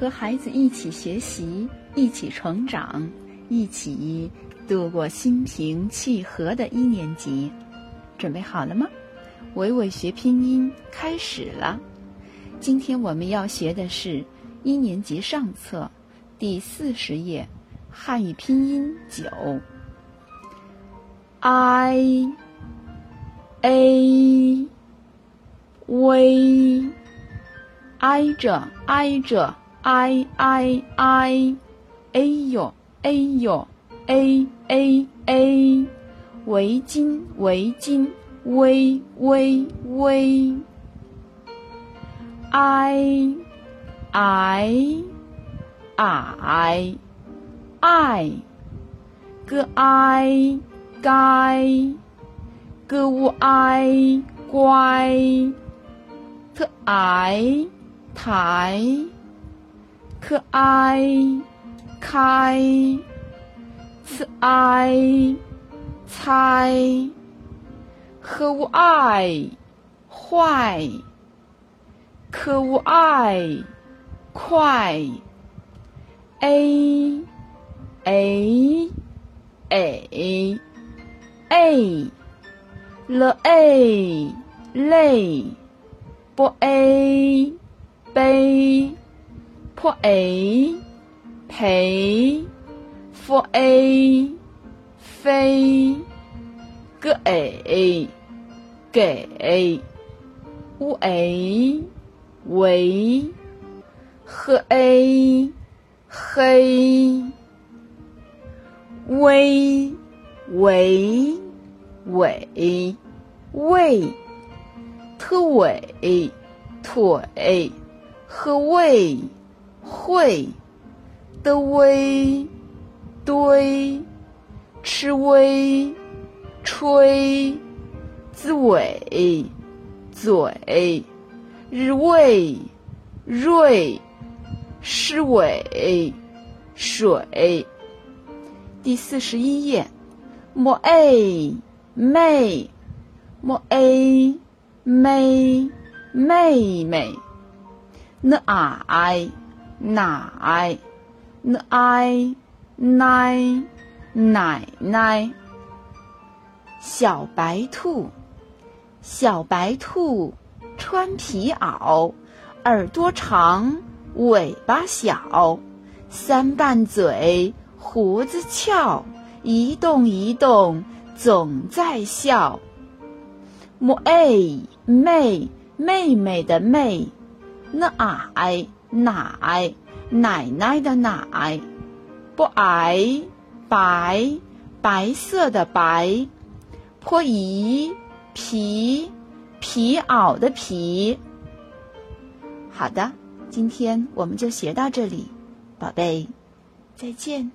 和孩子一起学习，一起成长，一起度过心平气和的一年级。准备好了吗？伟伟学拼音开始了。今天我们要学的是一年级上册第四十页汉语拼音九。i a v 挨着挨着，i i i，哎呦哎呦，a a a，围巾围巾，v v v。i i i i，个 i 该，个乌 i 乖，特 i。台，可爱，开，慈爱，猜，和无爱，坏，可无爱，快，a a a a l a 累，不 a。背破 a 陪 for a 飞个 a 给 u a 为和 a 黑微为尾喂特尾腿。和胃会的微堆吃微吹滋尾嘴日味瑞湿尾水第四十一页莫 a 妹莫 a 妹妹妹。n i 奶，n i 奶奶奶。小白兔，小白兔穿皮袄，耳朵长，尾巴小，三瓣嘴，胡子翘，一动一动总在笑。m a 妹妹妹的妹。奶奶奶奶的奶，不矮白白色的白，，p i 皮皮袄的皮。好的，今天我们就学到这里，宝贝，再见。